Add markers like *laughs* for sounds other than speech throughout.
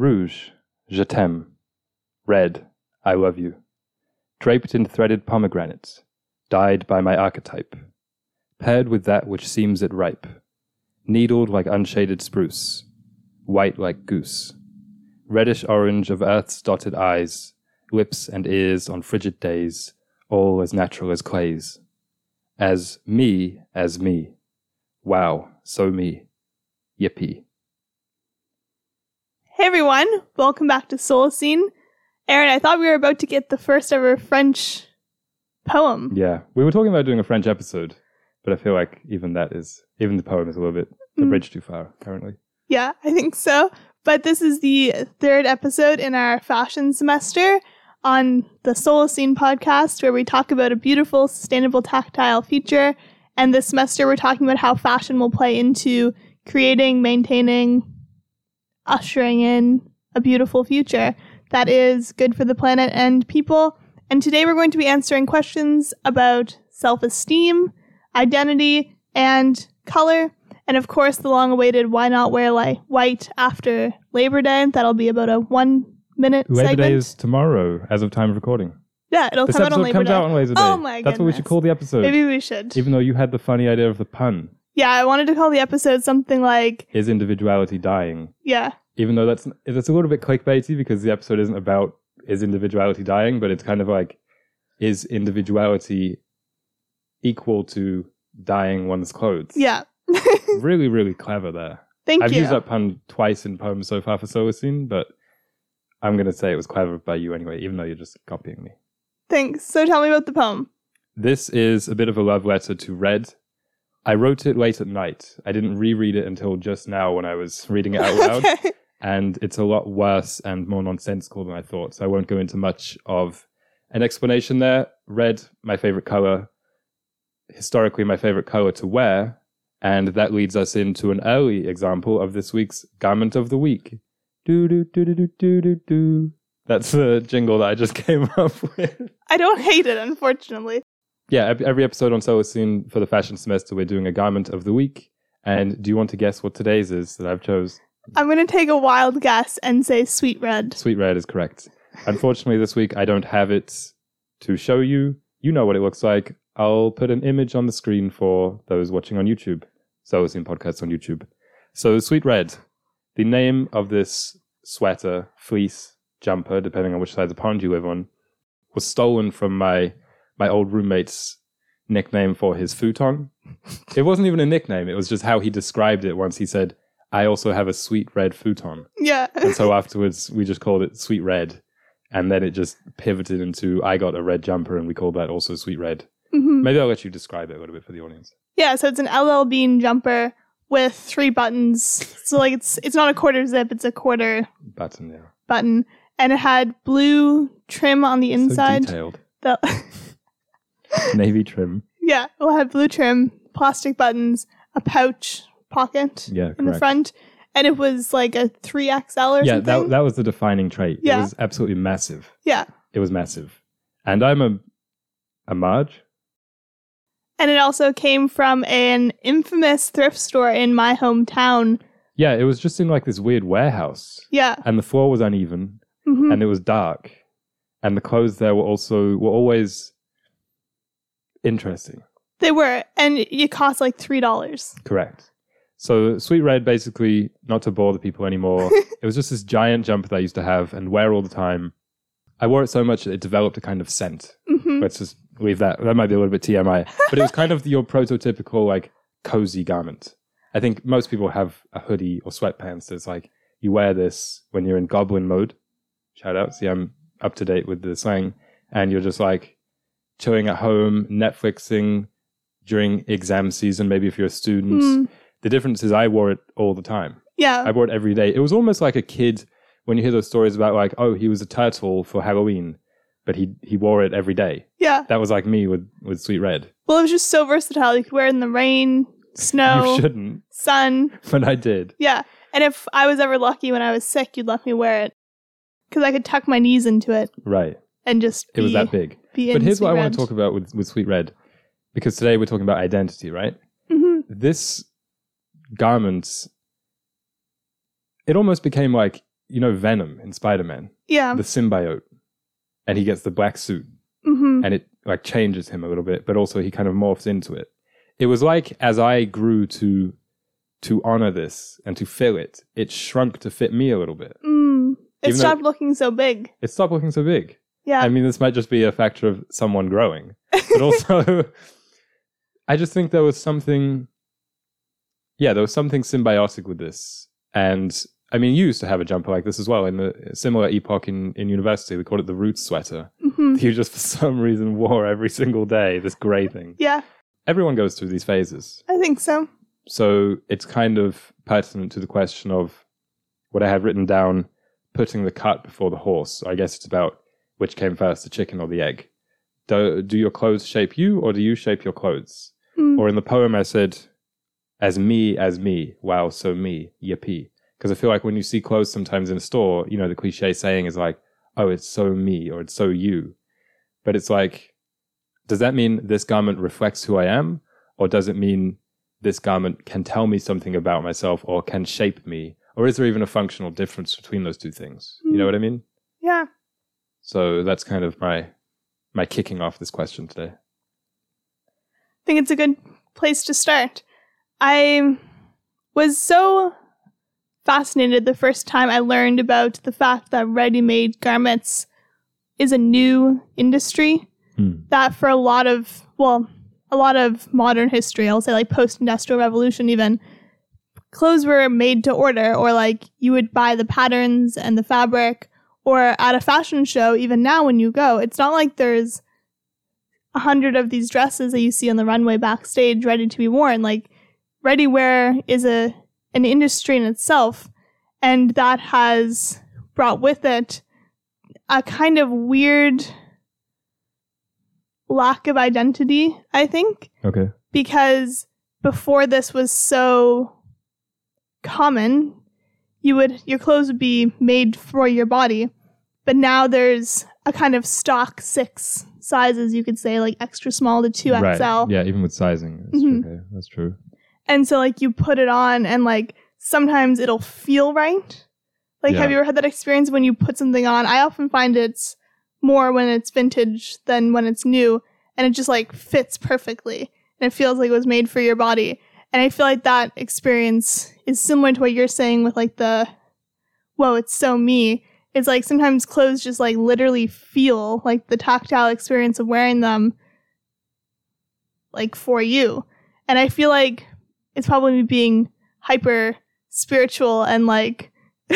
Rouge, je t'aime. Red, I love you. Draped in threaded pomegranates, dyed by my archetype. Paired with that which seems it ripe. Needled like unshaded spruce. White like goose. Reddish orange of earth's dotted eyes. Lips and ears on frigid days. All as natural as clays. As me as me. Wow, so me. Yippee. Hey everyone, welcome back to Solacene. Aaron, I thought we were about to get the first ever French poem. Yeah, we were talking about doing a French episode, but I feel like even that is, even the poem is a little bit a Mm. bridge too far, currently. Yeah, I think so. But this is the third episode in our fashion semester on the Solacene podcast, where we talk about a beautiful, sustainable, tactile future. And this semester, we're talking about how fashion will play into creating, maintaining, ushering in a beautiful future that is good for the planet and people. And today, we're going to be answering questions about self esteem, identity, and color. And of course, the long awaited why not wear like white after Labor Day? That'll be about a one minute Labor segment. Day is tomorrow, as of time of recording. yeah, it'll This come out on Labor comes Day. out on Labor oh Day. Oh my god. That's what we should call the episode. Maybe we should. Even though you had the funny idea of the pun, yeah, I wanted to call the episode something like is individuality dying? yeah, Even though that's that's a little bit clickbaity because the episode isn't about is individuality dying, but it's kind of like is individuality equal to dying one's clothes? yeah. *laughs* really, really clever there. Thank you. I've you. used that pun twice in poems so far for Solacene, but I'm going to say it was clever by you anyway, even though you're just copying me. Thanks. So tell me about the poem. This is a bit of a love letter to Red. I wrote it late at night. I didn't reread it until just now when I was reading it out *laughs* loud, okay. and it's a lot worse and more nonsensical than I thought, so I won't go into much of an explanation there. Red, my favorite color, historically my favorite color to wear, and that leads us into an early example of this week's garment of the week. Do do do do do do do do. That's the jingle that I just *laughs* came up with. I don't hate it, unfortunately. Yeah, every episode on Solacene for the fashion semester, we're doing a garment of the week. And do you want to guess what today's is that I've chose? I'm gonna take a wild guess and say sweet red. Sweet red is correct. Unfortunately, this week I don't have it to show you. You know what it looks like. I'll put an image on the screen for those watching on YouTube. Solacene podcast on YouTube. So, sweet red, the name of this sweater, fleece, jumper, depending on which side of the pond you live on, was stolen from my my old roommate's nickname for his futon. it wasn't even a nickname; it was just how he described it. Once he said, "I also have a sweet red futon." Yeah. and so afterwards we just called it sweet red and then it just pivoted into i got a red jumper and we called that also sweet red Mhm. maybe i'll let you describe it a little bit for the audience Yeah, so it's an LL Bean jumper with three buttons. So like it's it's not a quarter zip, it's a quarter button yeah button. And it had blue trim on the inside. so detailed The- *laughs* *laughs* navy trim yeah, it had blue trim, plastic buttons, a pouch pocket yeah in the front. And it was like a 3XL or yeah something. that, that was the defining trait Yeah. it was absolutely massive yeah. it was massive and i'm a a marge And it also came from an infamous thrift store in my hometown. yeah it was just in like this weird warehouse Yeah. and the floor was uneven hmm and it was dark and the clothes there were also were always interesting They were. And it cost like $3. Correct. So Sweet Red basically, not to bore the people anymore, *laughs* it was just this giant jumper that I used to have and wear all the time. I wore it so much that it developed a kind of scent. hmm Let's just leave that. That might be a little bit TMI, but it was kind of your prototypical like cozy garment. I think most people have a hoodie or sweatpants that's like you wear this when you're in goblin mode. Shout out, see I'm up to date with the slang, and you're just like chilling at home, Netflixing during exam season. Maybe if you're a student, Mm, the difference is I wore it all the time. yeah. I wore it every day. It was almost like a kid when you hear those stories about like, oh, he was a turtle for Halloween, but he he wore it every day. yeah. That was like me with with Sweet Red. Well, it was just so versatile. You could wear it in the rain, You snow, shouldn't, sun. *laughs* but I did. Yeah. And if I was ever lucky when I was sick, you'd let me wear it. Because I could tuck my knees into it Right. and just It was that big. Be But here's what I want to talk about with, with Sweet Red. Because today we're talking about identity, right? Mhm. This garment, it almost became like you know Venom in Spider Man, Yeah. the symbiote, and he gets the black suit, hmm and it like changes him a little bit, but also he kind of morphs into it. It was like as I grew to to honor this and to feel it, it shrunk to fit me a little bit. Mm. It Even stopped looking so big. It stopped looking so big. Yeah. I mean, this might just be a factor of someone growing, but *laughs* also, *laughs* I just think there was something. Yeah, there was something symbiotic with this, and I mean, you used to have a jumper like this as well in a similar epoch in in university. We called it the roots sweater. hmm You just for some reason wore every single day this gray *laughs* thing. Yeah. Everyone goes through these phases, I think so. so it's kind of pertinent to the question of what I have written down: putting the cart before the horse. I guess it's about which came first, the chicken or the egg. Do, do your clothes shape you, or do you shape your clothes? Mm. Or in the poem, I said, "As me, as me, wow, so me, yippee." Because I feel like when you see clothes sometimes in a store, you know, the cliche saying is like, "Oh, it's so me," or "It's so you," but it's like, does that mean this garment reflects who I am, or does it mean this garment can tell me something about myself, or can shape me, or is there even a functional difference between those two things? You know Hmm. what I mean? Yeah. So that's kind of my my kicking off this question today. I think it's a good place to start. I was so fascinated the first time I learned about the fact that ready made garments is a new industry Hmm. that for a lot of, well, a lot of modern history, I'll say like post industrial revolution, even clothes were made to order, or like you would buy the patterns and the fabric, or at a fashion show, even now when you go, it's not like there's a hundred of these dresses that you see on the runway backstage ready to be worn. Like ready wear is a an industry in itself, and that has brought with it a kind of weird lack of identity, I think, Okay. because before this was so common, you would your clothes would be made for your body, but now there's a kind of stock six sizes you could say like extra small to 2XL. Right. Yeah, even with sizing. That's Mhm. okay. That's true. And so like you put it on and like sometimes it'll feel right. Like have you ever had that experience when you put something on? I often find it's more when it's vintage than when it's new and it just like fits perfectly and it feels like it was made for your body. And I feel like that experience is similar to what you're saying with like the whoa, it's so me. It's like sometimes clothes just like literally feel like the tactile experience of wearing them like for you. And I feel like it's probably me being hyper spiritual and like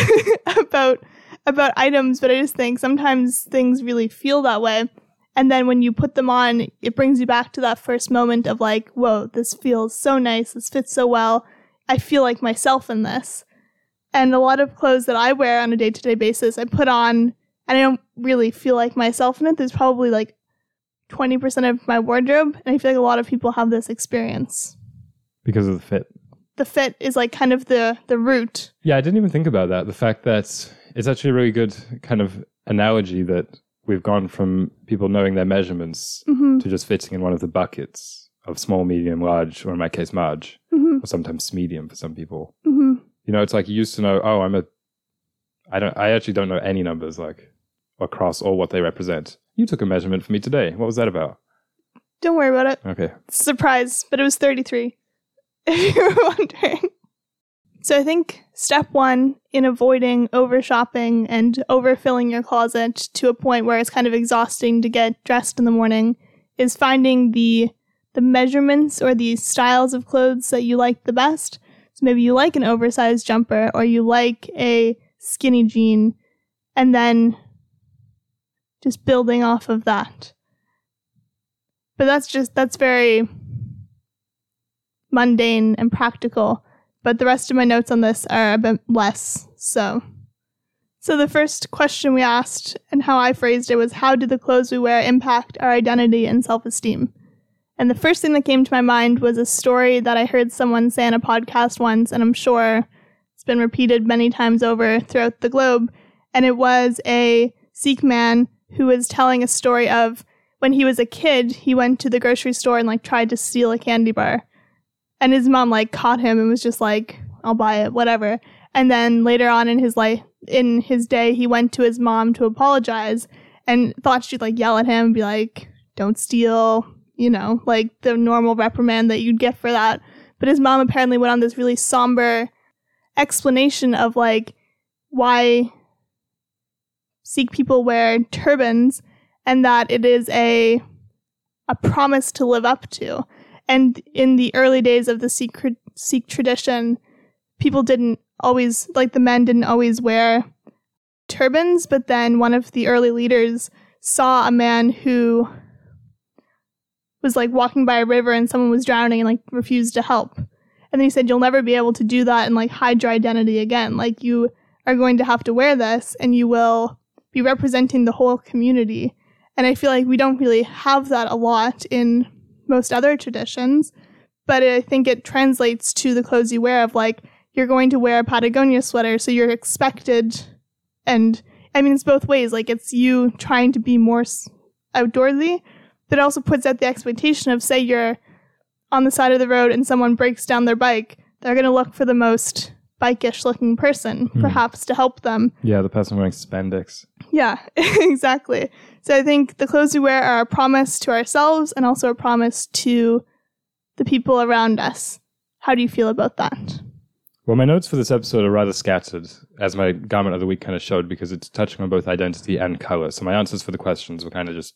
*laughs* about about items, but I just think sometimes things really feel that way. And then when you put them on, it brings you back to that first moment of like, whoa, this feels so nice. This fits so well. I feel like myself in this. And a lot of clothes that I wear on a day to day basis, I put on and I don't really feel like myself in it. There's probably like 20% of my wardrobe. And I feel like a lot of people have this experience. Because of the fit. The fit is like kind of the, the root. Yeah, I didn't even think about that. The fact that it's actually a really good kind of analogy that we've gone from people knowing their measurements hmm to just fitting in one of the buckets of small, medium, large, or in my case, large, hmm or sometimes medium for some people. hmm You know, it's like you used to know, oh, I'm a, I don't, I actually don't know any numbers like across or what they represent. You took a measurement for me today. What was that about? Don't worry about it. Okay. Surprise, but it was 33. *laughs* If you were wondering. So I think step one in avoiding over shopping and overfilling your closet to a point where it's kind of exhausting to get dressed in the morning is finding the the measurements or the styles of clothes that you like the best. So maybe you like an oversized jumper or you like a skinny jean and then just building off of that. But that's just that's very mundane and practical. But the rest of my notes on this are a bit less so. So the first question we asked and how I phrased it was how do the clothes we wear impact our identity and self-esteem? And the first thing that came to my mind was a story that I heard someone say on a podcast once and I'm sure it's been repeated many times over throughout the globe and it was a Sikh man who was telling a story of when he was a kid, he went to the grocery store and like tried to steal a candy bar. And his mom like caught him and was just like, I'll buy it, whatever. And then later on in his life, in his day, he went to his mom to apologize and thought she'd like yell at him and be like, don't steal, you know, like the normal reprimand that you'd get for that. But his mom apparently went on this really somber explanation of like why Sikh people wear turbans and that it is a a promise to live up to. And in the early days of the Sikh, Sikh tradition, people didn't always, like the men didn't always wear turbans, but then one of the early leaders saw a man who was like walking by a river and someone was drowning and like refused to help. And then he said, You'll never be able to do that and like hide your identity again. Like you are going to have to wear this and you will be representing the whole community. And I feel like we don't really have that a lot in most other traditions, but I think it translates to the clothes you wear of like, you're going to wear a Patagonia sweater, so you're expected. And I mean, it's both ways. Like, it's you trying to be more outdoorsy, but it also puts out the expectation of, say, you're on the side of the road and someone breaks down their bike, they're going to look for the most bikish looking person, Hmm. perhaps to help them. Yeah, the person wearing spandex. Yeah, *laughs* exactly. So I think the clothes we wear are a promise to ourselves and also a promise to the people around us. How do you feel about that? Well, my notes for this episode are rather scattered, as my garment of the week kind of showed, because it's touching on both identity and color. So my answers for the questions were kind of just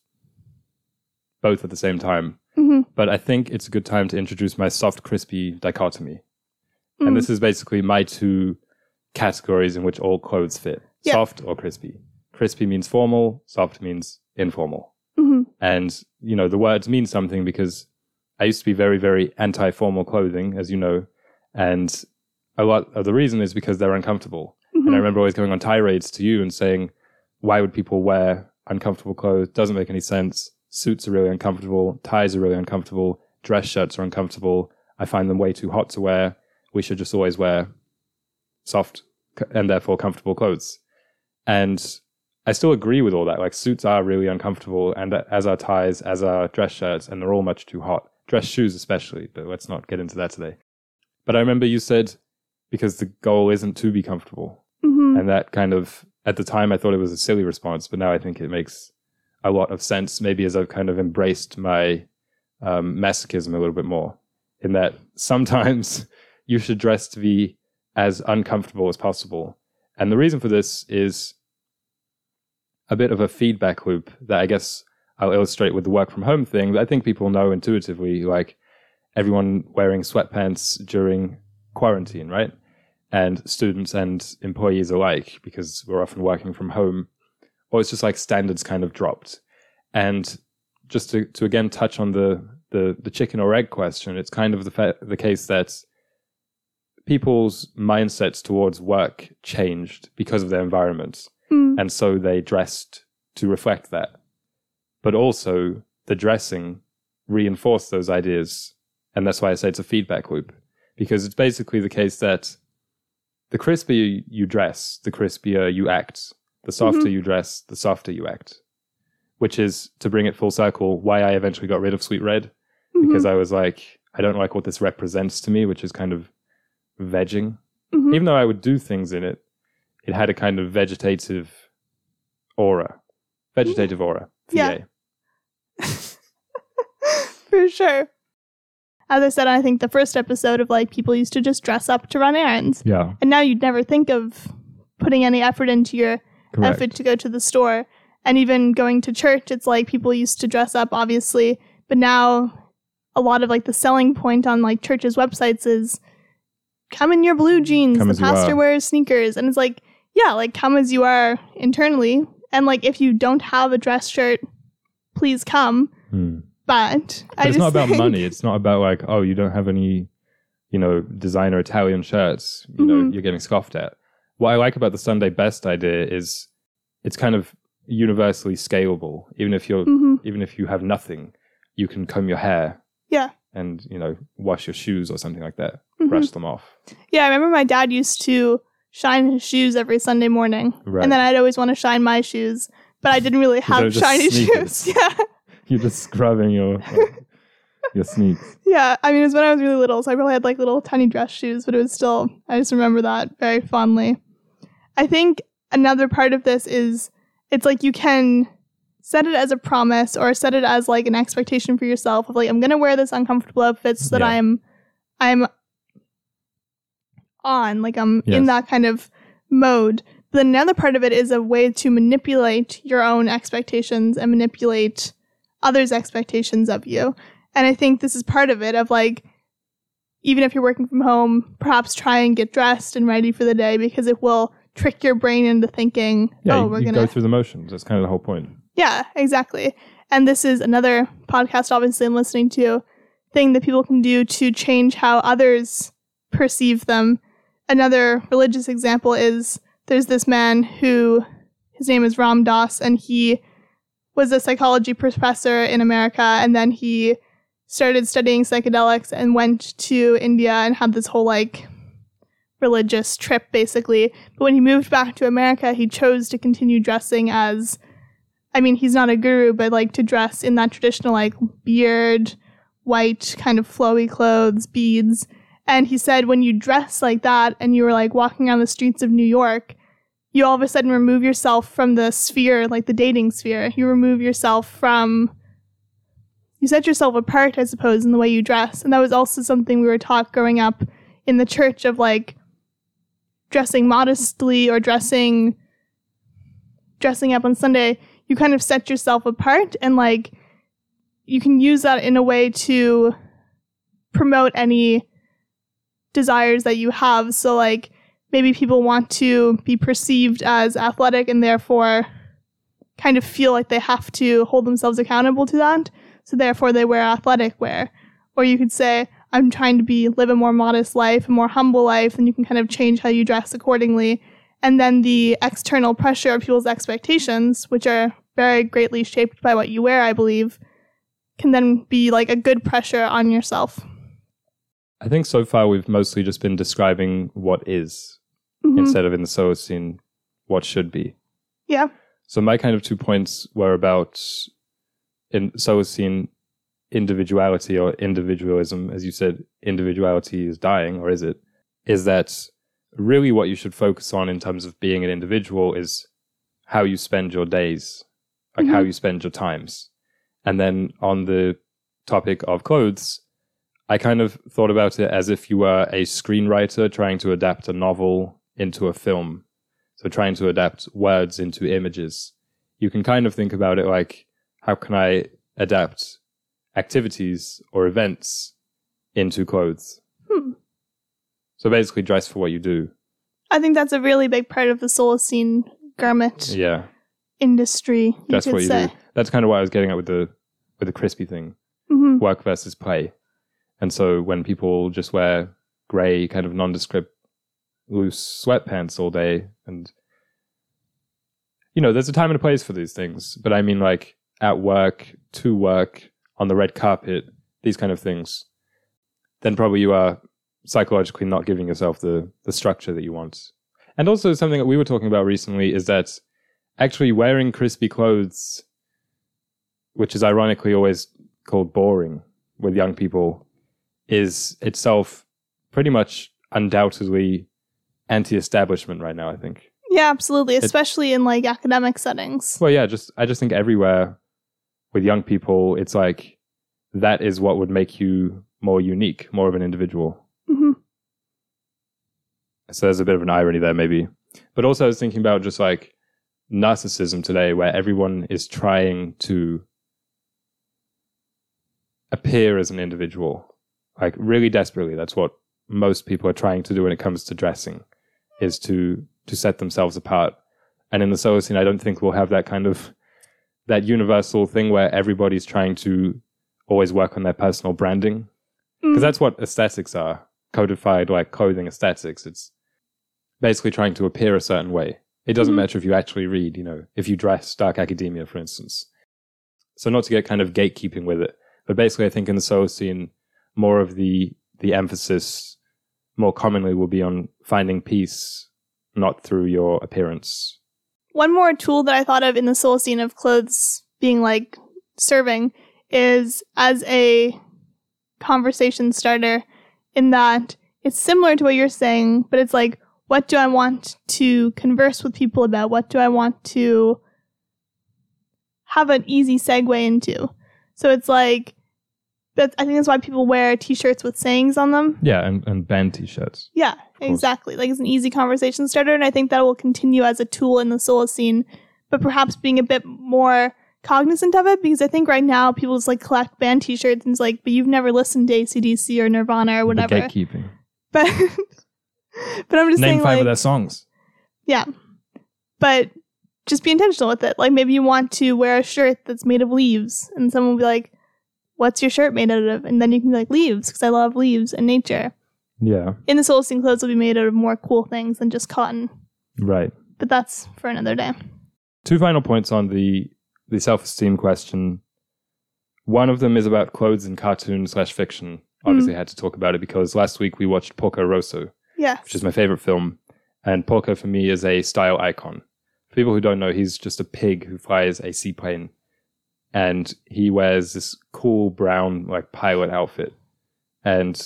both at the same time. hmm But I think it's a good time to introduce my soft, crispy dichotomy. Mm. And this is basically my two categories in which all clothes fit Yeah. soft or crispy. Crispy means formal, soft means informal. hmm And, you know, the words mean something because I used to be very, very anti formal clothing, as you know. And a lot of the reason is because they're uncomfortable. And I remember always going on tirades to you and saying, why would people wear uncomfortable clothes? Doesn't make any sense. Suits are really uncomfortable. Ties are really uncomfortable. Dress shirts are uncomfortable. I find them way too hot to wear. We should just always wear soft and therefore comfortable clothes. And I still agree with all that. Like suits are really uncomfortable, and as are ties, as are dress shirts, and they're all much too hot. Dress shoes, especially, but let's not get into that today. But I remember you said because the goal isn't to be comfortable. hmm And that kind of, at the time, I thought it was a silly response, but now I think it makes a lot of sense, maybe as I've kind of embraced my um, masochism a little bit more, in that sometimes *laughs* you should dress to be as uncomfortable as possible. And the reason for this is a bit of a feedback loop that I guess I'll illustrate with the work from home thing that I think people know intuitively, like everyone wearing sweatpants during quarantine, right? And students and employees alike, because we're often working from home, or it's just like standards kind of dropped. And just to, to again touch on the, the, the chicken or egg question, it's kind of the, fa- the case that people's mindsets towards work changed because of their environments Mm. and so they dressed to reflect that. But also, the dressing reinforced those ideas, and that's why I say it's a feedback loop, because it's basically the case that the crispier you dress, the crispier you act. The softer you dress, the softer you act. Which is, to bring it full circle, why I eventually got rid of Sweet Red, because I was like, I don't like what this represents to me, which is kind of vegging. Mhm. Even though I would do things in it, it had a kind of vegetative aura. Vegetative aura. Yeah. *laughs* For sure. As I said, I think the first episode of like people used to just dress up to run errands. Yeah. And now you'd never think of putting any effort into your Correct. effort to go to the store. And even going to church, it's like people used to dress up, obviously, but now a lot of like the selling point on like churches' websites is come in your blue jeans. Come the pastor wears sneakers. And it's like, yeah, like come as you are internally. And like if you don't have a dress shirt, please come. Hmm. But, But it's not about money. It's not about like, oh, you don't have any, you know, designer Italian shirts. You know, Mhm. you're getting scoffed at. What I like about the Sunday best idea is it's kind of universally scalable. Even if you're, Mhm. even if you have nothing, you can comb your hair Yeah. And you know wash your shoes or something like that. Mhm. Brush them off. Yeah, I remember my dad used to shine his shoes every Sunday morning. Right. And then I'd always want to shine my shoes, but I didn't really *laughs* have shiny *laughs* sneakers. shoes. *laughs* Yeah. You're just scrubbing your. Your sneaks. Yeah, I mean, it was when I was really little, so I probably had like little tiny dress shoes, but it was still, I just remember that very fondly. I think another part of this is it's like you can set it as a promise or set it as like an expectation for yourself of like, I'm going to wear this uncomfortable outfit so that Yeah. I'm, I'm on, like I'm in that kind of mode. But then another part of it is a way to manipulate your own expectations and manipulate others' expectations of you. And I think this is part of it of like, even if you're working from home, perhaps try and get dressed and ready for the day because it will trick your brain into thinking, Yeah, oh, you, we're you going to. go through the motions. That's kind of the whole point. Yeah, exactly. And this is another podcast, obviously, I'm listening to thing that people can do to change how others perceive them. Another religious example is there's this man who his name is Ram Dass, and he was a psychology professor in America, and then he started studying psychedelics and went to India and had this whole like religious trip basically. But when he moved back to America, he chose to continue dressing as I mean, he's not a guru, but like to dress in that traditional like beard, white kind of flowy clothes, beads. And he said when you dress like that and you were like walking on the streets of New York, you all of a sudden remove yourself from the sphere, like the dating sphere. You remove yourself from you set yourself apart, I suppose, in the way you dress. And that was also something we were taught growing up in the church of like dressing modestly or dressing dressing up on Sunday you kind of set yourself apart and like you can use that in a way to promote any desires that you have. So like maybe people want to be perceived as athletic and therefore kind of feel like they have to hold themselves accountable to that. So therefore they wear athletic wear. Or you could say i'm trying to be live a more modest life a more humble life and you can kind of change how you dress accordingly and then the external pressure of people's expectations, which are very greatly shaped by what you wear, I believe, can then be like a good pressure on yourself. I think so far we've mostly just been describing what is Mhm. instead of in the Solacene what should be. Yeah. So my kind of two points were about in Solacene individuality or individualism, as you said, individuality is dying, or is it? Is that really what you should focus on in terms of being an individual is how you spend your days, like how Mhm. you spend your times. And then on the topic of clothes, I kind of thought about it as if you were a screenwriter trying to adapt a novel into a film. So trying to adapt words into images. You can kind of think about it like, how can I adapt activities or events into clothes? Hmm. So basically dress for what you do. I think that's a really big part of the Solacene garment Yeah. industry. You Dress for what you say. do. That's kind of why I was getting at with the with the crispy thing. Mhm. Work versus play. And so when people just wear grey, kind of nondescript loose sweatpants all day and you know, there's a time and a place for these things. But I mean like at work, to work, on the red carpet, these kind of things, then probably you are psychologically not giving yourself the the structure that you want. And also something that we were talking about recently is that actually wearing crispy clothes, which is ironically always called boring with young people, is itself pretty much undoubtedly anti-establishment right now. I think. Yeah, absolutely. Especially in like academic settings. Well, yeah, just I just think everywhere with young people, it's like that is what would make you more unique, more of an individual. Hmm So there's a bit of an irony there, maybe. But also, I was thinking about just like narcissism today, where everyone is trying to appear as an individual, like really desperately. That's what most people are trying to do when it comes to dressing, is to to set themselves apart. And in the Solacene, I don't think we'll have that kind of that universal thing where everybody's trying to always work on their personal branding because Mm. that's what aesthetics are codified like clothing aesthetics. It's basically trying to appear a certain way. It doesn't Mhm. matter if you actually read you know if you dress dark academia for instance. So not to get kind of gatekeeping with it but basically i think in the Solacene, more of the the emphasis more commonly will be on finding peace not through your appearance. One more tool that I thought of in the Solacene of clothes being like serving is as a conversation starter in that it's similar to what you're saying, but it's like, what do I want to converse with people about? What do I want to have an easy segue into? So it's like, but I think that's why people wear t-shirts with sayings on them. Yeah, and, and band t-shirts. Yeah, exactly. Like it's an easy conversation starter, and I think that will continue as a tool in the Solacene, but perhaps being a bit more cognizant of it because I think right now people just like collect band t-shirts and it's like, but you've never listened to ACDC or Nirvana or whatever. The gatekeeping. *laughs* But but I'm just Name saying five like of their songs. yeah. But just be intentional with it. Like maybe you want to wear a shirt that's made of leaves and someone will be like, What's your shirt made out of? And then you can be like leaves because I love leaves and nature. Yeah, In the Solacene clothes will be made out of more cool things than just cotton. right. But that's for another day. Two final points on the the self-esteem question. One of them is about clothes in cartoon slash fiction. Obviously, I had to talk about it because last week we watched Porco Rosso, Yes. which is my favorite film. And Porco for me is a style icon. For people who don't know, he's just a pig who flies a seaplane. And he wears this cool brown, like pilot outfit. And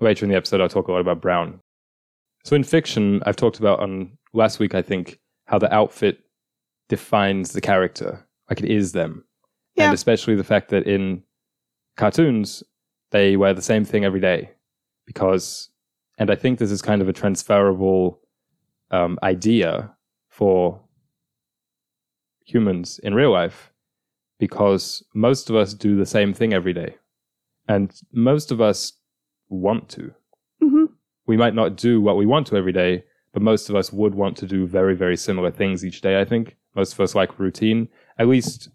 later in the episode, I'll talk a lot about brown. So in fiction, I've talked about on last week, I think, how the outfit defines the character. Like it is them. Yeah. And especially the fact that in cartoons, they wear the same thing every day. Because and I think this is kind of a transferable um, idea for humans in real life because most of us do the same thing every day. And most of us want to. hmm We might not do what we want to every day, but most of us would want to do very, very similar things each day, I think. Most of us like routine, at least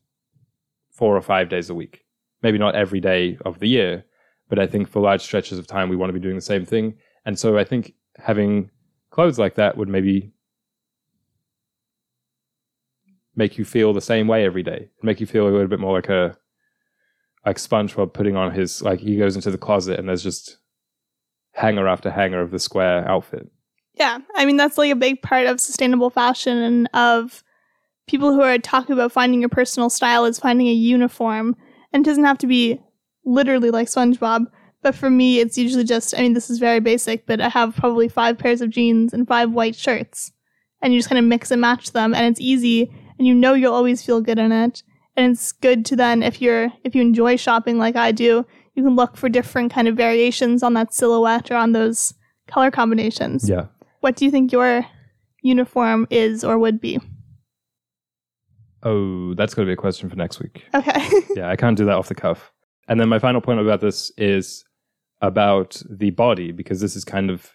four or five days a week. Maybe not every day of the year, but I think for large stretches of time, we want to be doing the same thing. And so I think having clothes like that would maybe make you feel the same way every day, make you feel a little bit more like a like SpongeBob putting on his like he goes into the closet and there's just hanger after hanger of the square outfit. Yeah. I mean, that's like a big part of sustainable fashion and of people who are talking about finding your personal style is finding a uniform. And it doesn't have to be literally like SpongeBob. But for me, it's usually just, I mean, this is very basic, but I have probably five pairs of jeans and five white shirts. And you just kind of mix and match them. And it's easy. And you know you'll always feel good in it. And it's good to then, if you're, if you enjoy shopping like I do, you can look for different kind of variations on that silhouette or on those color combinations. Yeah. What do you think your uniform is or would be? Oh, that's going to be a question for next week. Okay. *laughs* yeah, I can't do that off the cuff. And then my final point about this is about the body, because this is kind of,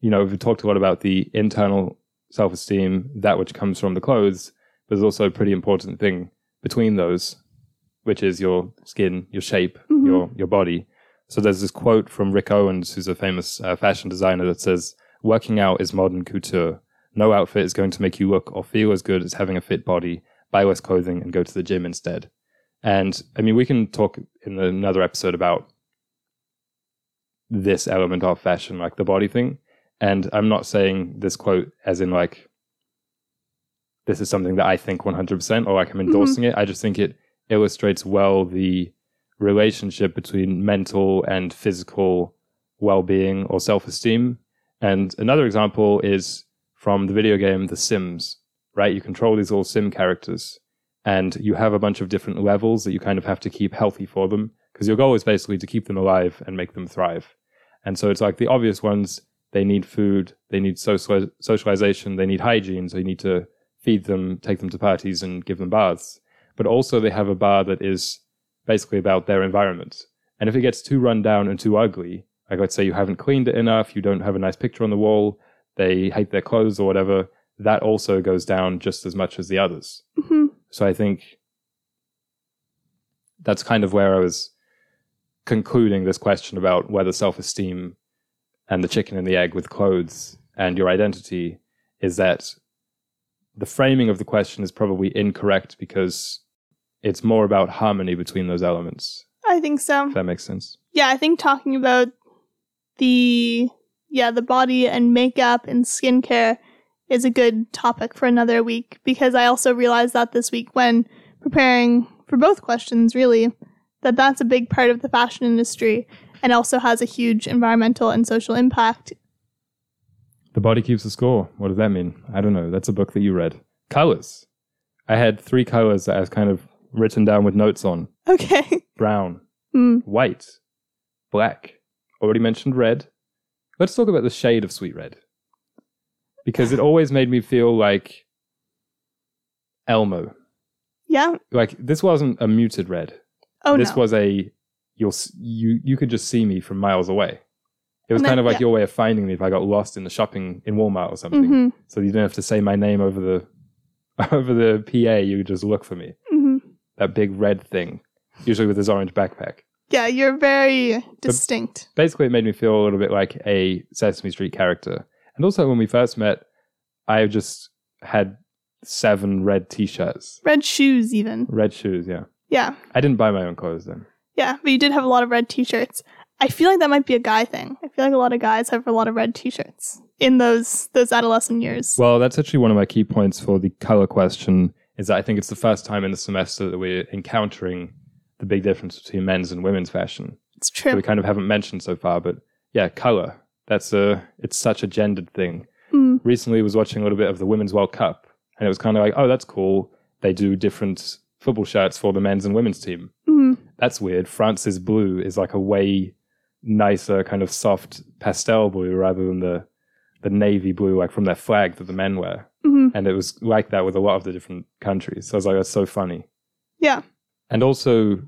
you know, we've talked a lot about the internal self esteem, that which comes from the clothes. But there's also a pretty important thing between those, which is your skin, your shape, Mhm. your your body. So there's this quote from Rick Owens, who's a famous uh, fashion designer, that says, "Working out is modern couture. No outfit is going to make you look or feel as good as having a fit body. Buy less clothing and go to the gym instead." And I mean, we can talk in another episode about this element of fashion, like the body thing. And I'm not saying this quote as in like this is something that I think 100% or like I'm mm-hmm. endorsing it. I just think it illustrates well the relationship between mental and physical well-being or self-esteem. And another example is from the video game The Sims, right? You control these little sim characters and you have a bunch of different levels that you kind of have to keep healthy for them because your goal is basically to keep them alive and make them thrive. And so it's like the obvious ones, they need food, they need social socialization, they need hygiene, so you need to feed them, take them to parties and give them baths. But also they have a bar that is basically about their environment. And if it gets too run down and too ugly, like let's say you haven't cleaned it enough, you don't have a nice picture on the wall, they hate their clothes or whatever, that also goes down just as much as the others. hmm So I think that's kind of where I was concluding this question about whether self esteem and the chicken and the egg with clothes and your identity is that the framing of the question is probably incorrect because it's more about harmony between those elements, I think so. if that makes sense. Yeah, I think talking about the yeah, the body and makeup and skincare is a good topic for another week because I also realized that this week when preparing for both questions really that that's a big part of the fashion industry and also has a huge environmental and social impact. The body keeps the score. What does that mean? I don't know. That's a book that you read. Colors. I had three colors that I was kind of written down with notes on Okay. *laughs* brown, Hmm. white, black. Already mentioned red. Let's talk about the shade of sweet red. Because it always made me feel like Elmo. Yeah. Like this wasn't a muted red. Oh this no. was a you'll you you could just see me from miles away. It was then- kind of like yeah. your way of finding me if I got lost in the shopping in Walmart or something. hmm So you didn't have to say my name over the *laughs* over the PA. You just look for me. hmm That big red thing, usually with his orange backpack. Yeah, you're very distinct. Basically, it made me feel a little bit like a Sesame Street character. And also, when we first met, I just had seven red T-shirts, Red shoes, even. red shoes. Yeah, Yeah. I didn't buy my own clothes then. Yeah, but you did have a lot of red t-shirts. I feel like that might be a guy thing. I feel like a lot of guys have a lot of red t-shirts in those those adolescent years. Well, that's actually one of my key points for the color question. Is that I think it's the first time in the semester that we're encountering the big difference between men's and women's fashion. it's that true. we kind of haven't mentioned so far. But yeah, color. That's a it's such a gendered thing. Mm. Recently, was watching a little bit of the Women's World Cup, and it was kind of like, oh, that's cool. They do different football shirts for the men's and women's team. Mm. That's weird. France's blue is like a way nicer, kind of soft pastel blue rather than the the navy blue, like from their flag that the men wear. hmm And it was like that with a lot of the different countries. So I was like, that's so funny. Yeah. And also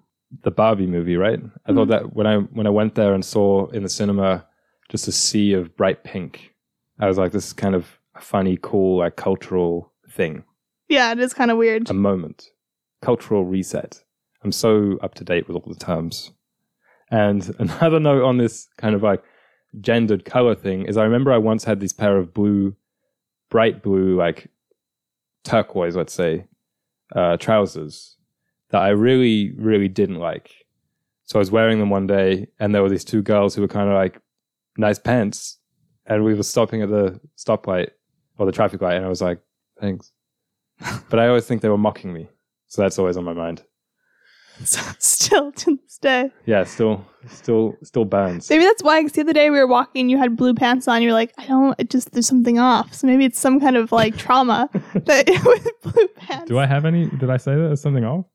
the Barbie movie, right? I thought Mhm. that when I when I went there and saw in the cinema just a sea of bright pink, I was like, this is kind of a funny, cool, like cultural thing, Yeah, it is kind of weird. a moment, cultural reset. I'm so up to date with all the terms. And *laughs* another note on this kind of like gendered color thing is I remember I once had these pair of blue, bright blue, like turquoise, let's say, uh, trousers that I really, really didn't like. So I was wearing them one day, and there were these two girls who were kind of like, nice pants. And we were stopping at the stoplight or the traffic light, and I was like, thanks. *laughs* but I always think they were mocking me. So that's always on my mind. *laughs* Still to this day. Yeah, still, still, still burns. Maybe that's why, because the other day we were walking, you had blue pants on. You're like, I don't, it just, there's something off. So maybe it's some kind of like trauma *laughs* that with blue pants. Do I have any? Did I say that as something off?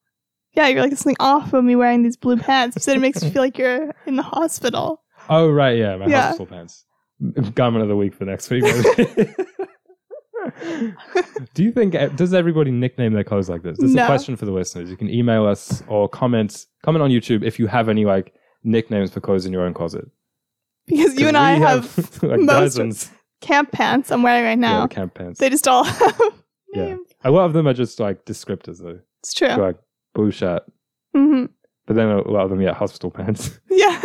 Yeah, you're like, there's something off with me wearing these blue pants. So it makes you feel like you're in the hospital. Oh, right. Yeah, my Yeah. hospital pants. Garment of the week for next week. *laughs* Do you think does everybody nickname their clothes like this? This is a question for the listeners. You can email us or comment comment on YouTube if you have any like nicknames for clothes in your own closet. Because you and I we have, *laughs* like most- dozens. camp pants I'm wearing right now. the camp pants. they just all *laughs* have Yeah. A lot of them are just like descriptors though. It's true. Like blue shirt, hmm but then a lot of them yeah hospital pants. Yeah.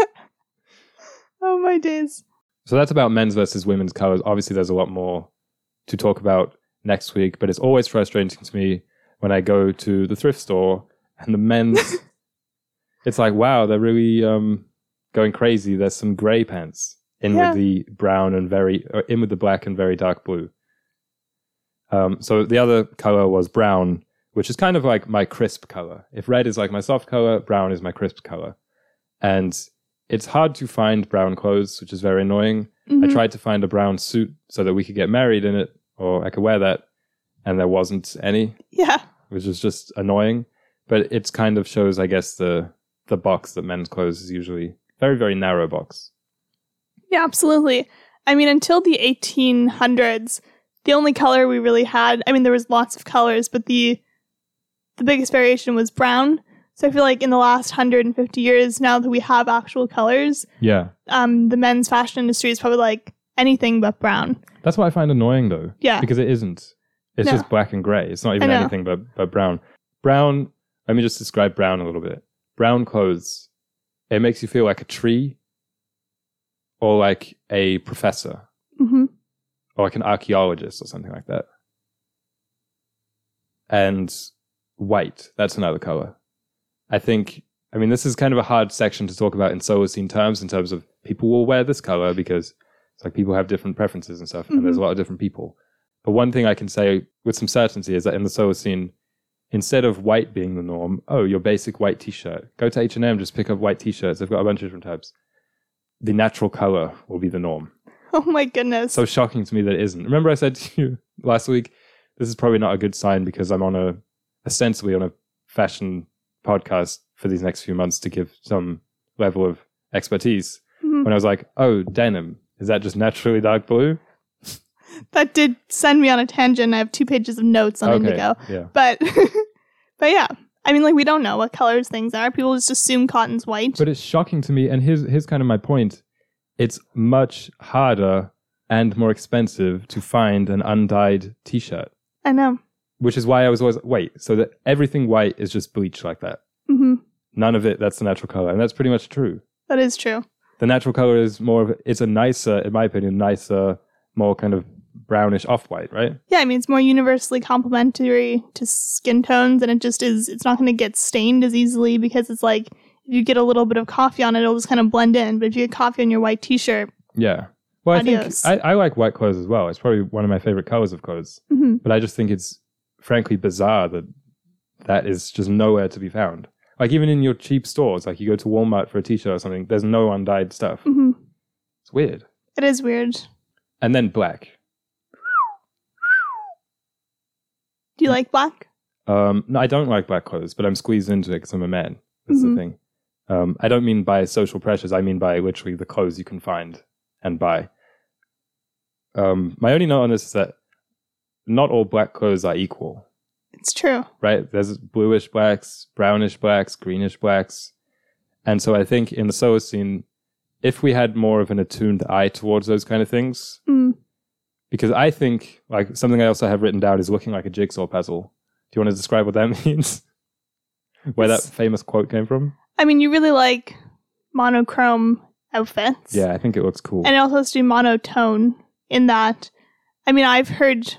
Oh my days. So that's about men's versus women's colors. Obviously, there's a lot more to talk about next week, but it's always frustrating to me when I go to the thrift store and the men's. *laughs* it's like, wow, they're really um, going crazy. There's some gray pants in Yeah. with the brown and very, or in with the black and very dark blue. Um, so the other color was brown, which is kind of like my crisp color. If red is like my soft color, brown is my crisp color. And it's hard to find brown clothes, which is very annoying. I Mhm. tried to find a brown suit so that we could get married in it, or I could wear that, and there wasn't any, Yeah. which is just annoying. But it's kind of shows, I guess, the the box that men's clothes is usually very very narrow box. Yeah, absolutely. I mean, until the 1800s, the only color we really had, I mean, there was lots of colors, but the the biggest variation was brown. So I feel like in the last 150 years, now that we have actual colors, Yeah, um, the men's fashion industry is probably like anything but brown. that's what I find annoying though. Yeah. because it isn't. It's No. just black and gray. It's not even anything but but brown. Brown. Let me just describe brown a little bit. Brown clothes. It makes you feel like a tree, or like a professor. hmm or like an archaeologist or something like that. And white, that's another color. I think, I mean, this is kind of a hard section to talk about in Solacene terms, in terms of people will wear this color because it's like people have different preferences and stuff, and there's mm-hmm. a lot of different people. But one thing I can say with some certainty is that in the Solacene, instead of white being the norm, oh, your basic white t-shirt. Go to H&M, just pick up white t-shirts. They've got a bunch of different types. The natural color will be the norm. *laughs* Oh my goodness. So shocking to me that it isn't. Remember I said to you last week, this is probably not a good sign because I'm on a, ostensibly on a fashion podcast for these next few months to give some level of expertise. Mhm. When I was like, oh, denim, is that just naturally dark blue? *laughs* That did send me on a tangent. I have two pages of notes on indigo. Yeah. But *laughs* but yeah. I mean like we don't know what colors things are. People just assume cotton's white. But it's shocking to me, and here's here's kind of my point. It's much harder and more expensive to find an undyed T-shirt, I know. Which is why I was always wait. So that everything white is just bleached like that. hmm None of it that's the natural color, and that's pretty much true. That is true. The natural color is more of it's a nicer, in my opinion, nicer, more kind of brownish off-white, right? Yeah, I mean it's more universally complementary to skin tones and it just is it's not gonna get stained as easily because it's like if you get a little bit of coffee on it, it'll just kind of blend in. But if you get coffee on your white t shirt, Yeah. Well, I Adios. think I, I like white clothes as well. It's probably one of my favorite colors of clothes. hmm but I just think it's frankly bizarre that that is just nowhere to be found. Like even in your cheap stores, like you go to Walmart for a t-shirt or something, there's no undyed stuff. hmm It's weird. it is weird. And then black. Do you like black? Um, no, I don't like black clothes, but I'm squeezed into it because I'm a man. That's Mhm. the thing. Um, I don't mean by social pressures. I mean by literally the clothes you can find and buy. Um, my only note on this is that not all black clothes are equal. It's true. right? There's bluish blacks, brownish blacks, greenish blacks. And so I think in the Solacene, if we had more of an attuned eye towards those kind of things, Mm. because I think like something I also have written down is looking like a jigsaw puzzle. Do you want to describe what that *laughs* means? Where that famous quote came from? I mean, you really like monochrome outfits. Yeah, I think it looks cool. And it also has to be monotone in that. I mean, I've heard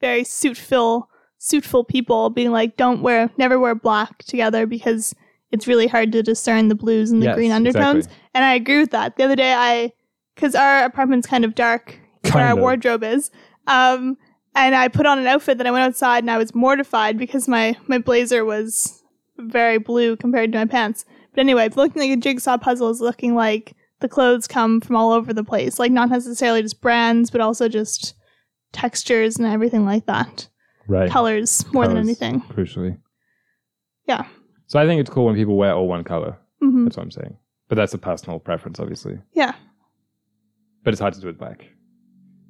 very suitful, suitful people being like, "Don't wear, never wear black together because it's really hard to discern the blues and the Yes, green undertones." exactly. And I agree with that. The other day, I, because our apartment's kind of dark where our wardrobe is, um, and I put on an outfit that I went outside and I was mortified because my my blazer was very blue compared to my pants. But anyway, looking like a jigsaw puzzle is looking like the clothes come from all over the place, like not necessarily just brands, but also just textures and everything like that. Right. Colors more than Colours, anything. Crucially. Yeah. So I think it's cool when people wear all one color. hmm That's what I'm saying. But that's a personal preference, obviously. Yeah. but it's hard to do with black.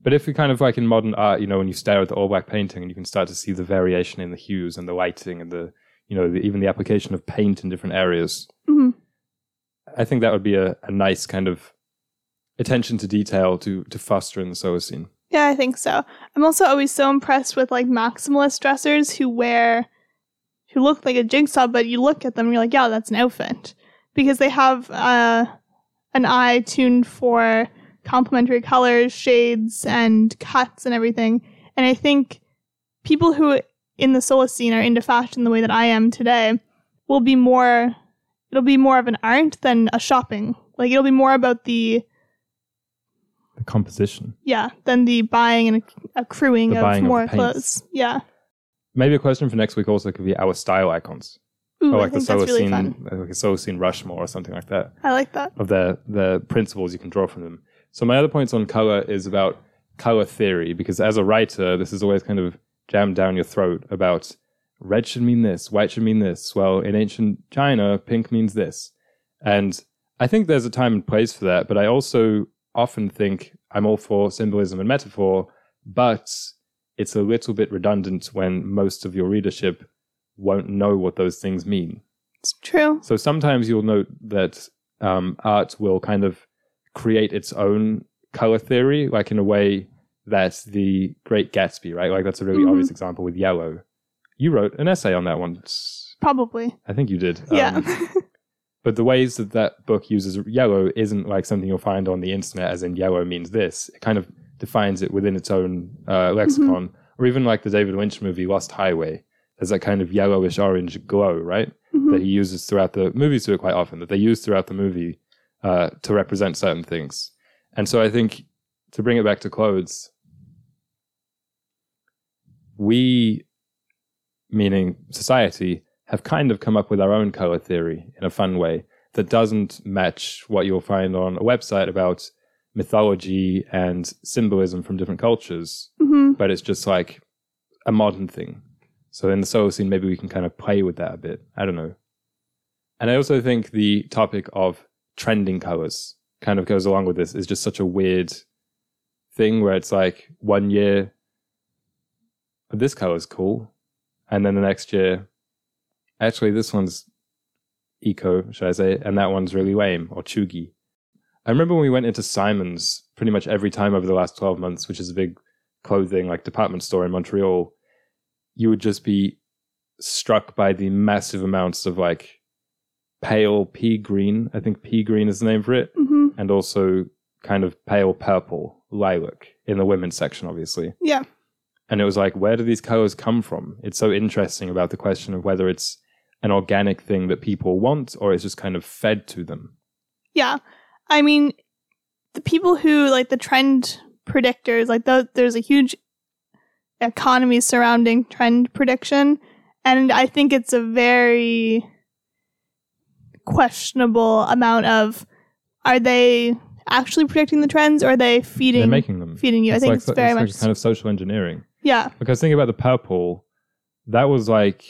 But if you kind of like in modern art, you know, when you stare at the all black painting and you can start to see the variation in the hues and the lighting and the, you know, the, even the application of paint in different areas, hmm I think that would be a, a nice kind of attention to detail to to foster in the Solacene. Yeah, I think so. I'm also always so impressed with like maximalist dressers who wear, who look like a jigsaw, but you look at them and you're like, yeah, that's an outfit. Because they have uh, an eye tuned for complementary colors, shades, and cuts and everything. And I think people who in the Solacene are into fashion the way that I am today will be more, it'll be more of an art than a shopping. Like it'll be more about the The composition. yeah, than the buying and accruing The of of more the clothes. Yeah. Maybe a question for next week also could be our style icons. Ooh, or I like the think solo that's really scene, uh, like a Solacene Rushmore or something like that. I like that. of the the principles you can draw from them. So my other points on color is about color theory because as a writer, this is always kind of jammed down your throat about red should mean this, white should mean this. Well, in ancient China, pink means this, and I think there's a time and place for that. But I also often think I'm all for symbolism and metaphor, but it's a little bit redundant when most of your readership won't know what those things mean. It's true. So sometimes you'll note that um, art will kind of create its own color theory, like in a way that the Great Gatsby, right? Like that's a really Mhm. obvious example with yellow. You wrote an essay on that once. Probably. I think you did. Yeah. Um, but the ways that that book uses yellow isn't like something you'll find on the internet, as in yellow means this. It kind of defines it within its own uh, lexicon, or even like the David Lynch movie Lost Highway. There's that kind of yellowish orange glow, right? Mhm. that he uses throughout the movies it quite often that they use throughout the movie uh, to represent certain things and so i think to bring it back to clothes we meaning society, have kind of come up with our own color theory in a fun way that doesn't match what you'll find on a website about mythology and symbolism from different cultures, hmm but it's just like a modern thing. So in the Solacene, maybe we can kind of play with that a bit. I don't know. And I also think the topic of trending colors kind of goes along with this is just such a weird thing where it's like one year this color's cool and then the next year actually this one's eco should i say and that one's really lame or chuggy i remember when we went into Simons pretty much every time over the last 12 months which is a big clothing like department store in montreal you would just be struck by the massive amounts of like pale pea green i think pea green is the name for it hmm and also kind of pale purple lilac in the women's section, obviously. Yeah. And it was like, where do these colors come from? It's so interesting about the question of whether it's an organic thing that people want or it's just kind of fed to them. Yeah. I mean, the people who like the trend predictors, like the, there's a huge economy surrounding trend prediction. And I think it's a very questionable amount of are they actually predicting the trends or are they feeding They're making them. feeding you? I think like, it's very it's much like kind of social engineering. yeah. Because thinking about the purple, that was like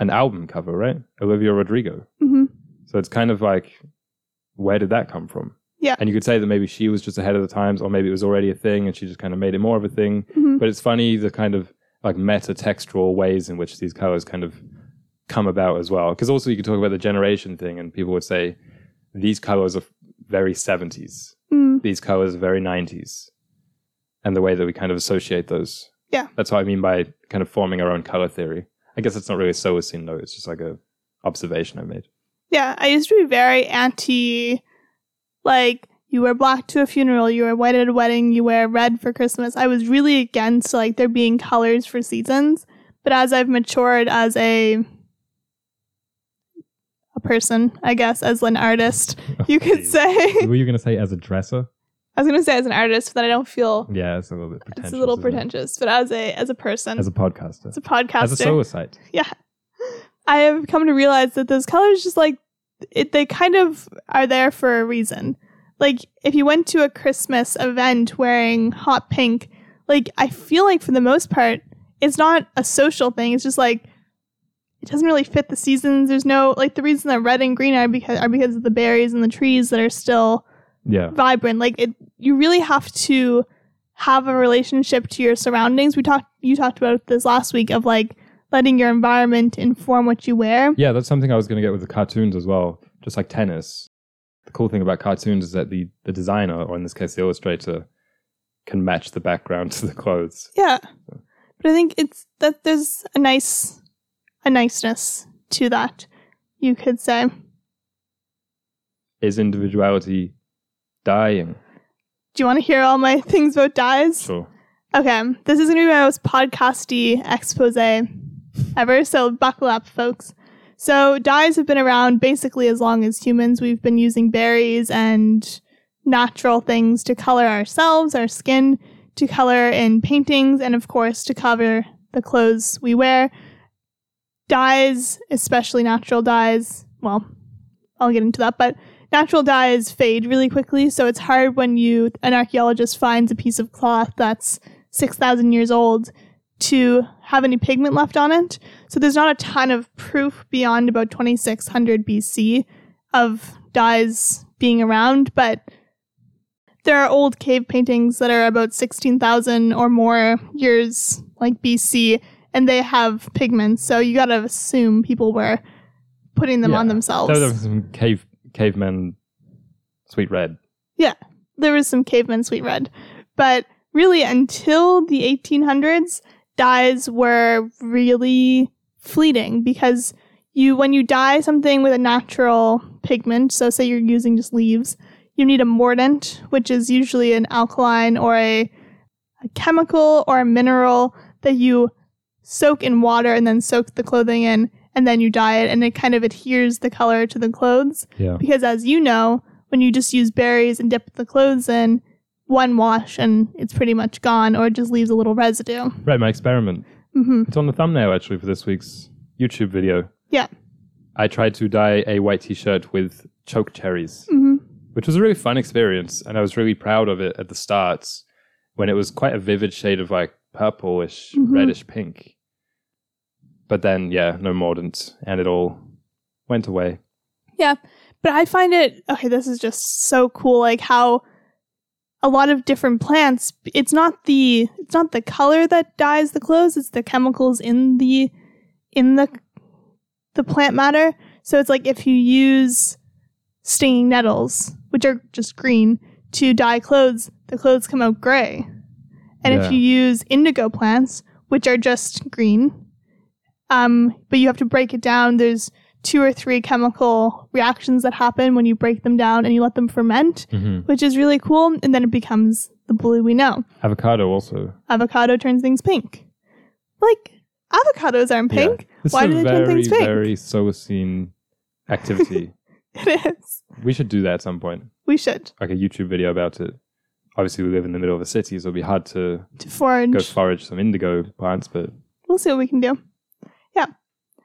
an album cover, right? Olivia Rodrigo. hmm So it's kind of like, where did that come from? Yeah. And you could say that maybe she was just ahead of the times, or maybe it was already a thing and she just kind of made it more of a thing. hmm But it's funny the kind of like meta textual ways in which these colors kind of come about as well. Because also you could talk about the generation thing, and people would say these colors are very 70s, mm these colors are very 90s, and the way that we kind of associate those. Yeah. That's what I mean by kind of forming our own color theory. I guess it's not really a scene though, it's just like a observation I made. Yeah. I used to be very anti, like, you wear black to a funeral, you wear white at a wedding, you wear red for Christmas. I was really against, like, there being colors for seasons. But as I've matured as a a person, I guess, as an artist, *laughs* you could Jeez. say. Were you going to say as a dresser? I was gonna say as an artist, but I don't feel Yeah, it's a little bit pretentious. it's a little isn't it? pretentious. But as a as a person, As a podcaster. as a podcaster, As a site. yeah, I have come to realize that those colors just like it. They kind of are there for a reason. Like if you went to a Christmas event wearing hot pink, like I feel like for the most part, it's not a social thing. It's just like it doesn't really fit the seasons. There's no like the reason that red and green are because are because of the berries and the trees that are still Yeah. vibrant. Like it, you really have to have a relationship to your surroundings. We talked, you talked about this last week of like letting your environment inform what you wear. Yeah, that's something I was going to get with the cartoons as well. Just like tennis. The cool thing about cartoons is that the, the designer, or in this case the illustrator, can match the background *laughs* to the clothes. Yeah, but I think it's that there's a nice, a niceness to that. You could say, Is individuality dying? do you want to hear all my *laughs* things about dyes? Sure. Okay, this is gonna be my most podcasty expose ever. So buckle up, folks. So dyes have been around basically as long as humans. We've been using berries and natural things to color ourselves, our skin, to color in paintings, and of course to cover the clothes we wear. Dyes, especially natural dyes, well, I'll get into that, but natural dyes fade really quickly, so it's hard when you an archaeologist finds a piece of cloth that's 6,000 years old to have any pigment left on it. So there's not a ton of proof beyond about 2600 BC of dyes being around, but there are old cave paintings that are about 16,000 or more years like BC and they have pigments. So you got to assume people were putting them on Yeah. themselves. There was some cave cavemen sweet red. Yeah, there was some caveman sweet red. But really, until the 1800s, dyes were really fleeting because you, when you dye something with a natural pigment, so say you're using just leaves, you need a mordant, which is usually an alkaline or a, a chemical or a mineral that you soak in water and then soak the clothing in, and then you dye it, and it kind of adheres the color to the clothes. Yeah. Because as you know, when you just use berries and dip the clothes in, one wash and it's pretty much gone or it just leaves a little residue. Right, my experiment hmm It's on the thumbnail actually for this week's YouTube video. Yeah. I tried to dye a white t-shirt with choke cherries, hmm which was a really fun experience, and I was really proud of it at the start when it was quite a vivid shade of like purplish, Mhm. reddish pink. But then, yeah, no mordant, and it all went away. Yeah, but I find it okay. This is just so cool. Like how a lot of different plants. It's not the it's not the color that dyes the clothes. It's the chemicals in the in the the plant matter. So it's like if you use stinging nettles, which are just green, to dye clothes, the clothes come out gray. And Yeah. if you use indigo plants, which are just green, um, but you have to break it down. There's two or three chemical reactions that happen when you break them down and you let them ferment, hmm which is really cool. And then it becomes the blue we know. Avocado also. Avocado turns things pink. Like avocados aren't pink. This Why do they turn very, things pink? very Solacene activity. *laughs* It is. we should do that at some point, We should like a YouTube video about it. Obviously, we live in the middle of a city, so it'll be hard to to forage. go forage some indigo plants, but we'll see what we can do. Yeah.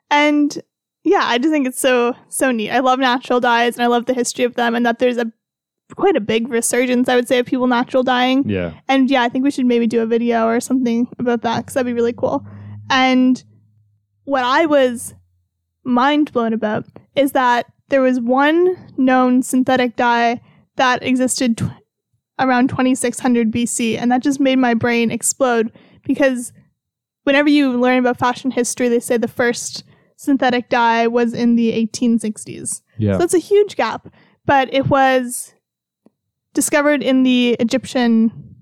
And yeah, I just think it's so so neat. I love natural dyes and I love the history of them and that there's a quite a big resurgence, I would say, of people natural dyeing. yeah. And yeah, I think we should maybe do a video or something about that because that'd be really cool. And what I was mind blown about is that there was one known synthetic dye that existed tw- around 2600 BC, and that just made my brain explode because whenever you learn about fashion history, they say the first synthetic dye was in the 1860s. Yeah. So that's a huge gap. But it was discovered in the Egyptian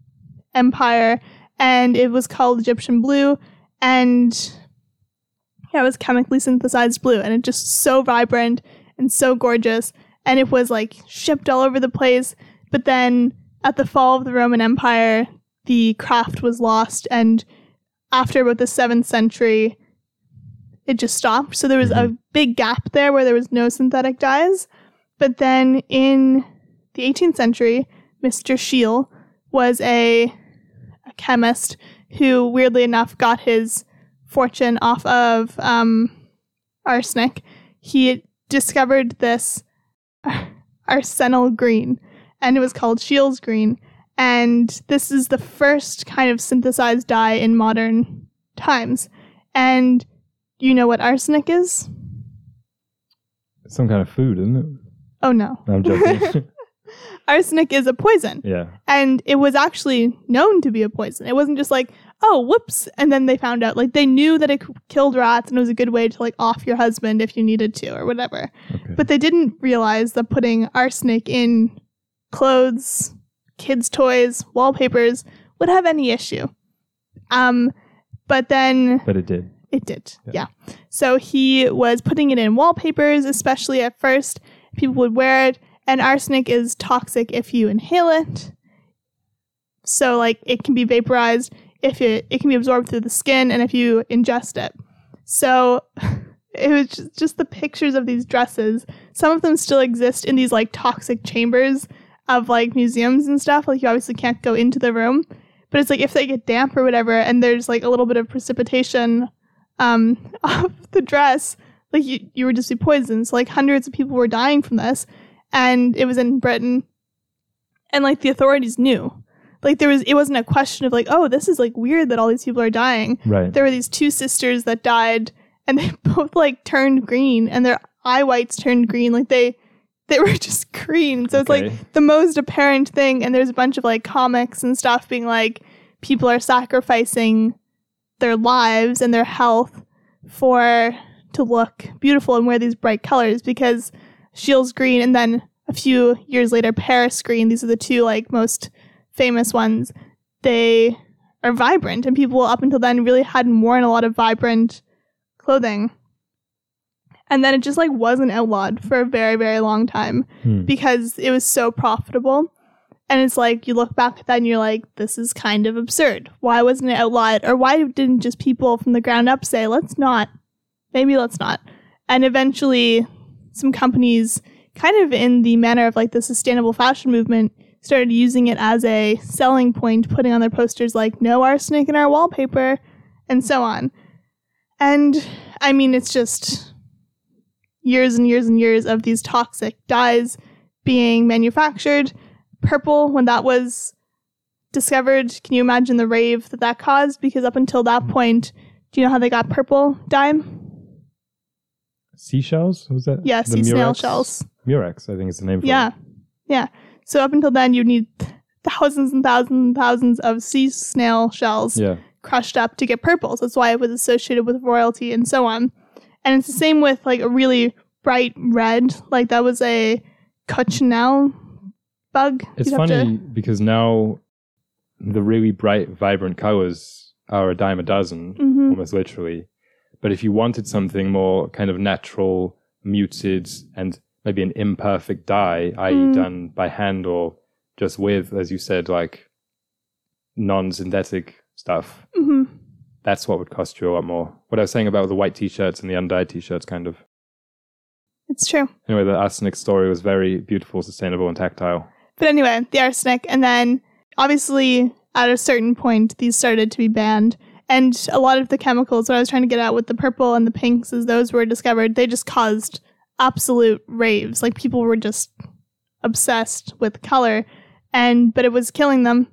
Empire and it was called Egyptian blue and yeah, it was chemically synthesized blue and it just so vibrant and so gorgeous and it was like shipped all over the place. But then at the fall of the Roman Empire, the craft was lost and after about the 7th century it just stopped. So there was a big gap there where there was no synthetic dyes. But then in the 18th century, Mr. Scheele was a, a chemist who, weirdly enough, got his fortune off of um, arsenic. He discovered this arsenal green, and it was called Scheele's green. And this is the first kind of synthesized dye in modern times. And you know what arsenic is? It's some kind of food, isn't it? Oh no. No, I'm joking. *laughs* *laughs* arsenic is a poison. yeah. And it was actually known to be a poison. It wasn't just like, oh, whoops. And then they found out. Like, they knew that it killed rats and it was a good way to, like, off your husband if you needed to or whatever. Okay. But they didn't realize that putting arsenic in clothes, kids' toys, wallpapers would have any issue. Um, but then but it did. it did. Yeah. Yeah. So he was putting it in wallpapers, especially at first. People would wear it, and arsenic is toxic if you inhale it. So like it can be vaporized if it it can be absorbed through the skin and if you ingest it. So *laughs* it was just, just the pictures of these dresses. Some of them still exist in these like toxic chambers of like museums and stuff. Like you obviously can't go into the room, but it's like if they get damp or whatever, and there's like a little bit of precipitation um, *laughs* of the dress, like you, you would just be poisoned. So like hundreds of people were dying from this, and it was in Britain, and like the authorities knew. Like there was, it wasn't a question of like, oh, this is like weird that all these people are dying. Right. There were these two sisters that died, and they *laughs* both like turned green, and their eye whites turned green. Like they, they were *laughs* just green. So it's like the most apparent thing. And there's a bunch of like comics and stuff being like, people are sacrificing their lives and their health for to look beautiful and wear these bright colors because Scheele's green and then a few years later Paris green. These are the two like most famous ones. They are vibrant and people up until then really hadn't worn a lot of vibrant clothing. And then it just like wasn't outlawed for a very, very long time Hmm. because it was so profitable. And it's like you look back at that and you're like, this is kind of absurd. Why wasn't it outlawed? Or why didn't just people from the ground up say, let's not? Maybe let's not. And eventually, some companies, kind of in the manner of like the sustainable fashion movement, started using it as a selling point, putting on their posters like, no arsenic in our wallpaper. and so on. And I mean, it's just years and years and years of these toxic dyes being manufactured. Purple, when that was discovered, can you imagine the rave that that caused? Because up until that mm-hmm. point, do you know how they got purple dye? Seashells? Was that? Yeah, sea snail shells. Murex, I think is the name for Yeah, it. yeah. So up until then, you'd need thousands and thousands and thousands of sea snail shells Yeah. crushed up to get purple. So that's why it was associated with royalty and so on. And it's the same with like a really bright red, like that was a cochineal bug. It's You'd have to- funny because now the really bright, vibrant colors are a dime a dozen, Mhm. almost literally. But if you wanted something more kind of natural, muted, and maybe an imperfect dye, i.e., Mm. done by hand or just with, as you said, like non synthetic stuff, Mhm. That's what would cost you a lot more. What I was saying about the white t shirts and the undyed t shirts, kind of. It's true. Anyway, the arsenic story was very beautiful, sustainable, and tactile. But anyway, the arsenic, and then obviously at a certain point, these started to be banned. And a lot of the chemicals, what I was trying to get at with the purple and the pinks, as those were discovered, they just caused absolute raves. Like people were just obsessed with color, and but it was killing them,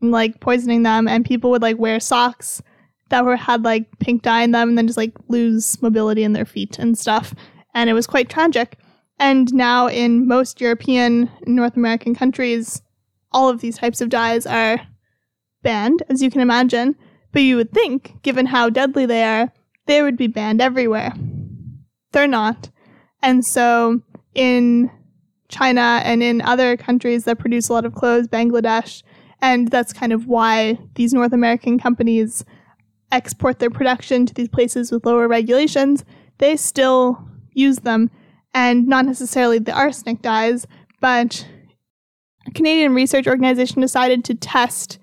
and, like poisoning them, and people would like wear socks that were had like pink dye in them, and then just like lose mobility in their feet and stuff. And it was quite tragic. And now in most European and North American countries, all of these types of dyes are banned, as you can imagine. But you would think, given how deadly they are, they would be banned everywhere. They're not. And so in China and in other countries that produce a lot of clothes, Bangladesh, and that's kind of why these North American companies export their production to these places with lower regulations, they still use them and not necessarily the arsenic dyes, but a Canadian research organization decided to test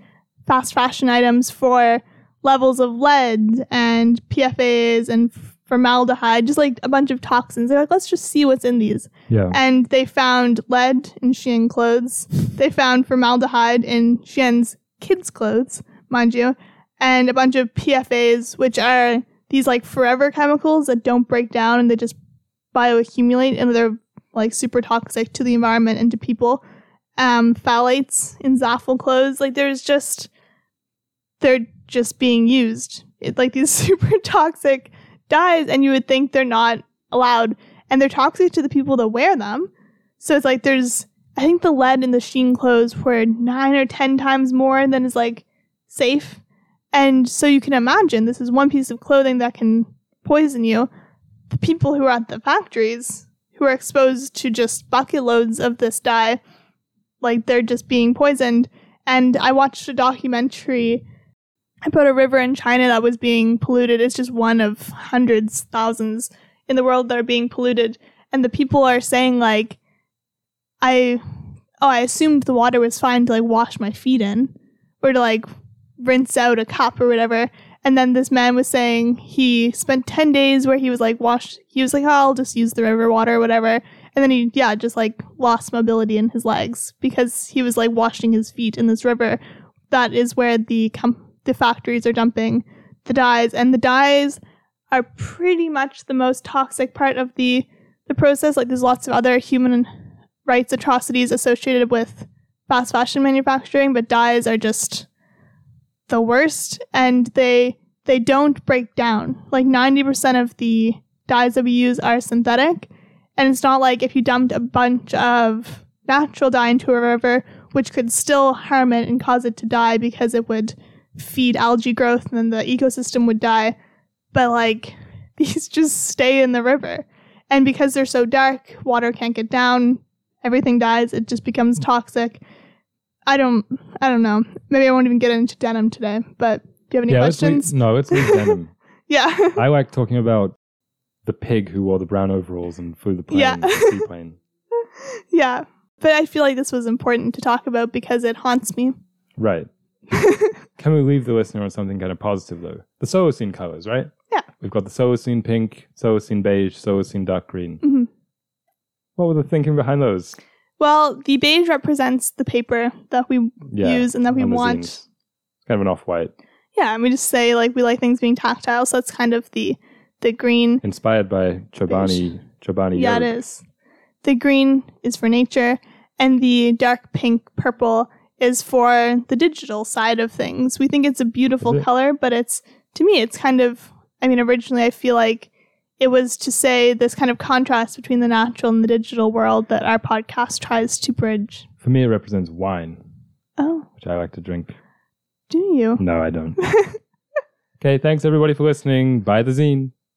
fast fashion items for levels of lead and PFAs and formaldehyde, just like a bunch of toxins. They're like, let's just see what's in these. Yeah. And they found lead in Shein clothes. They found formaldehyde in Shein's kids' clothes, mind you, and a bunch of PFAs, which are these like forever chemicals that don't break down and they just bioaccumulate and they're like super toxic to the environment and to people. Um, phthalates in Zaful clothes, like there's just they're just being used. It, like these *laughs* super toxic dyes, and you would think they're not allowed, and they're toxic to the people that wear them. So it's like there's, I think the lead in the Shein clothes were nine or ten times more than is like safe, and so you can imagine this is one piece of clothing that can poison you. The people who are at the factories who are exposed to just bucket loads of this dye, like they're just being poisoned. And I watched a documentary about a river in China that was being polluted. It's just one of hundreds, thousands in the world that are being polluted. And the people are saying, like, I, oh, I assumed the water was fine to like wash my feet in or to like rinse out a cup or whatever. And then this man was saying he spent 10 days where he was like, washed, he was like, oh, I'll just use the river water or whatever. And then he, yeah, just like lost mobility in his legs because he was like washing his feet in this river. That is where the com- the factories are dumping the dyes, and the dyes are pretty much the most toxic part of the the process. Like there's lots of other human rights atrocities associated with fast fashion manufacturing, but dyes are just the worst, and they they don't break down. Like 90% of the dyes that we use are synthetic, and it's not like if you dumped a bunch of natural dye into a river, which could still harm it and cause it to die because it would feed algae growth and then the ecosystem would die. But like *laughs* these just stay in the river. And because they're so dark, water can't get down, everything dies, it just becomes toxic. I don't I don't know. Maybe I won't even get into denim today, but do you have any yeah, questions? no, let's leave denim. *laughs* Yeah. I like talking about the pig who wore the brown overalls and flew the plane, Yeah. the seaplane. *laughs* yeah. But I feel like this was important to talk about because it haunts me. Right. *laughs* Can we leave the listener on something kind of positive though? The Solacene colors, right? Yeah. We've got the Solacene pink, Solacene beige, Solacene dark green. Mhm. What was the thinking behind those? Well, the beige represents the paper that we Yeah. use and that we want. zines. It's kind of an off white. Yeah, and we just say like we like things being tactile, so that's kind of the the green. Inspired by Chobani Chobani Yeah, it is. The green is for nature, and the dark pink purple is for the digital side of things. We think it's a beautiful it? color, but it's to me it's kind of I mean originally I feel like it was to say this kind of contrast between the natural and the digital world that our podcast tries to bridge. For me, it represents wine, Oh, which I like to drink. do you? No, I don't. *laughs* okay, thanks everybody for listening. Bye the zine.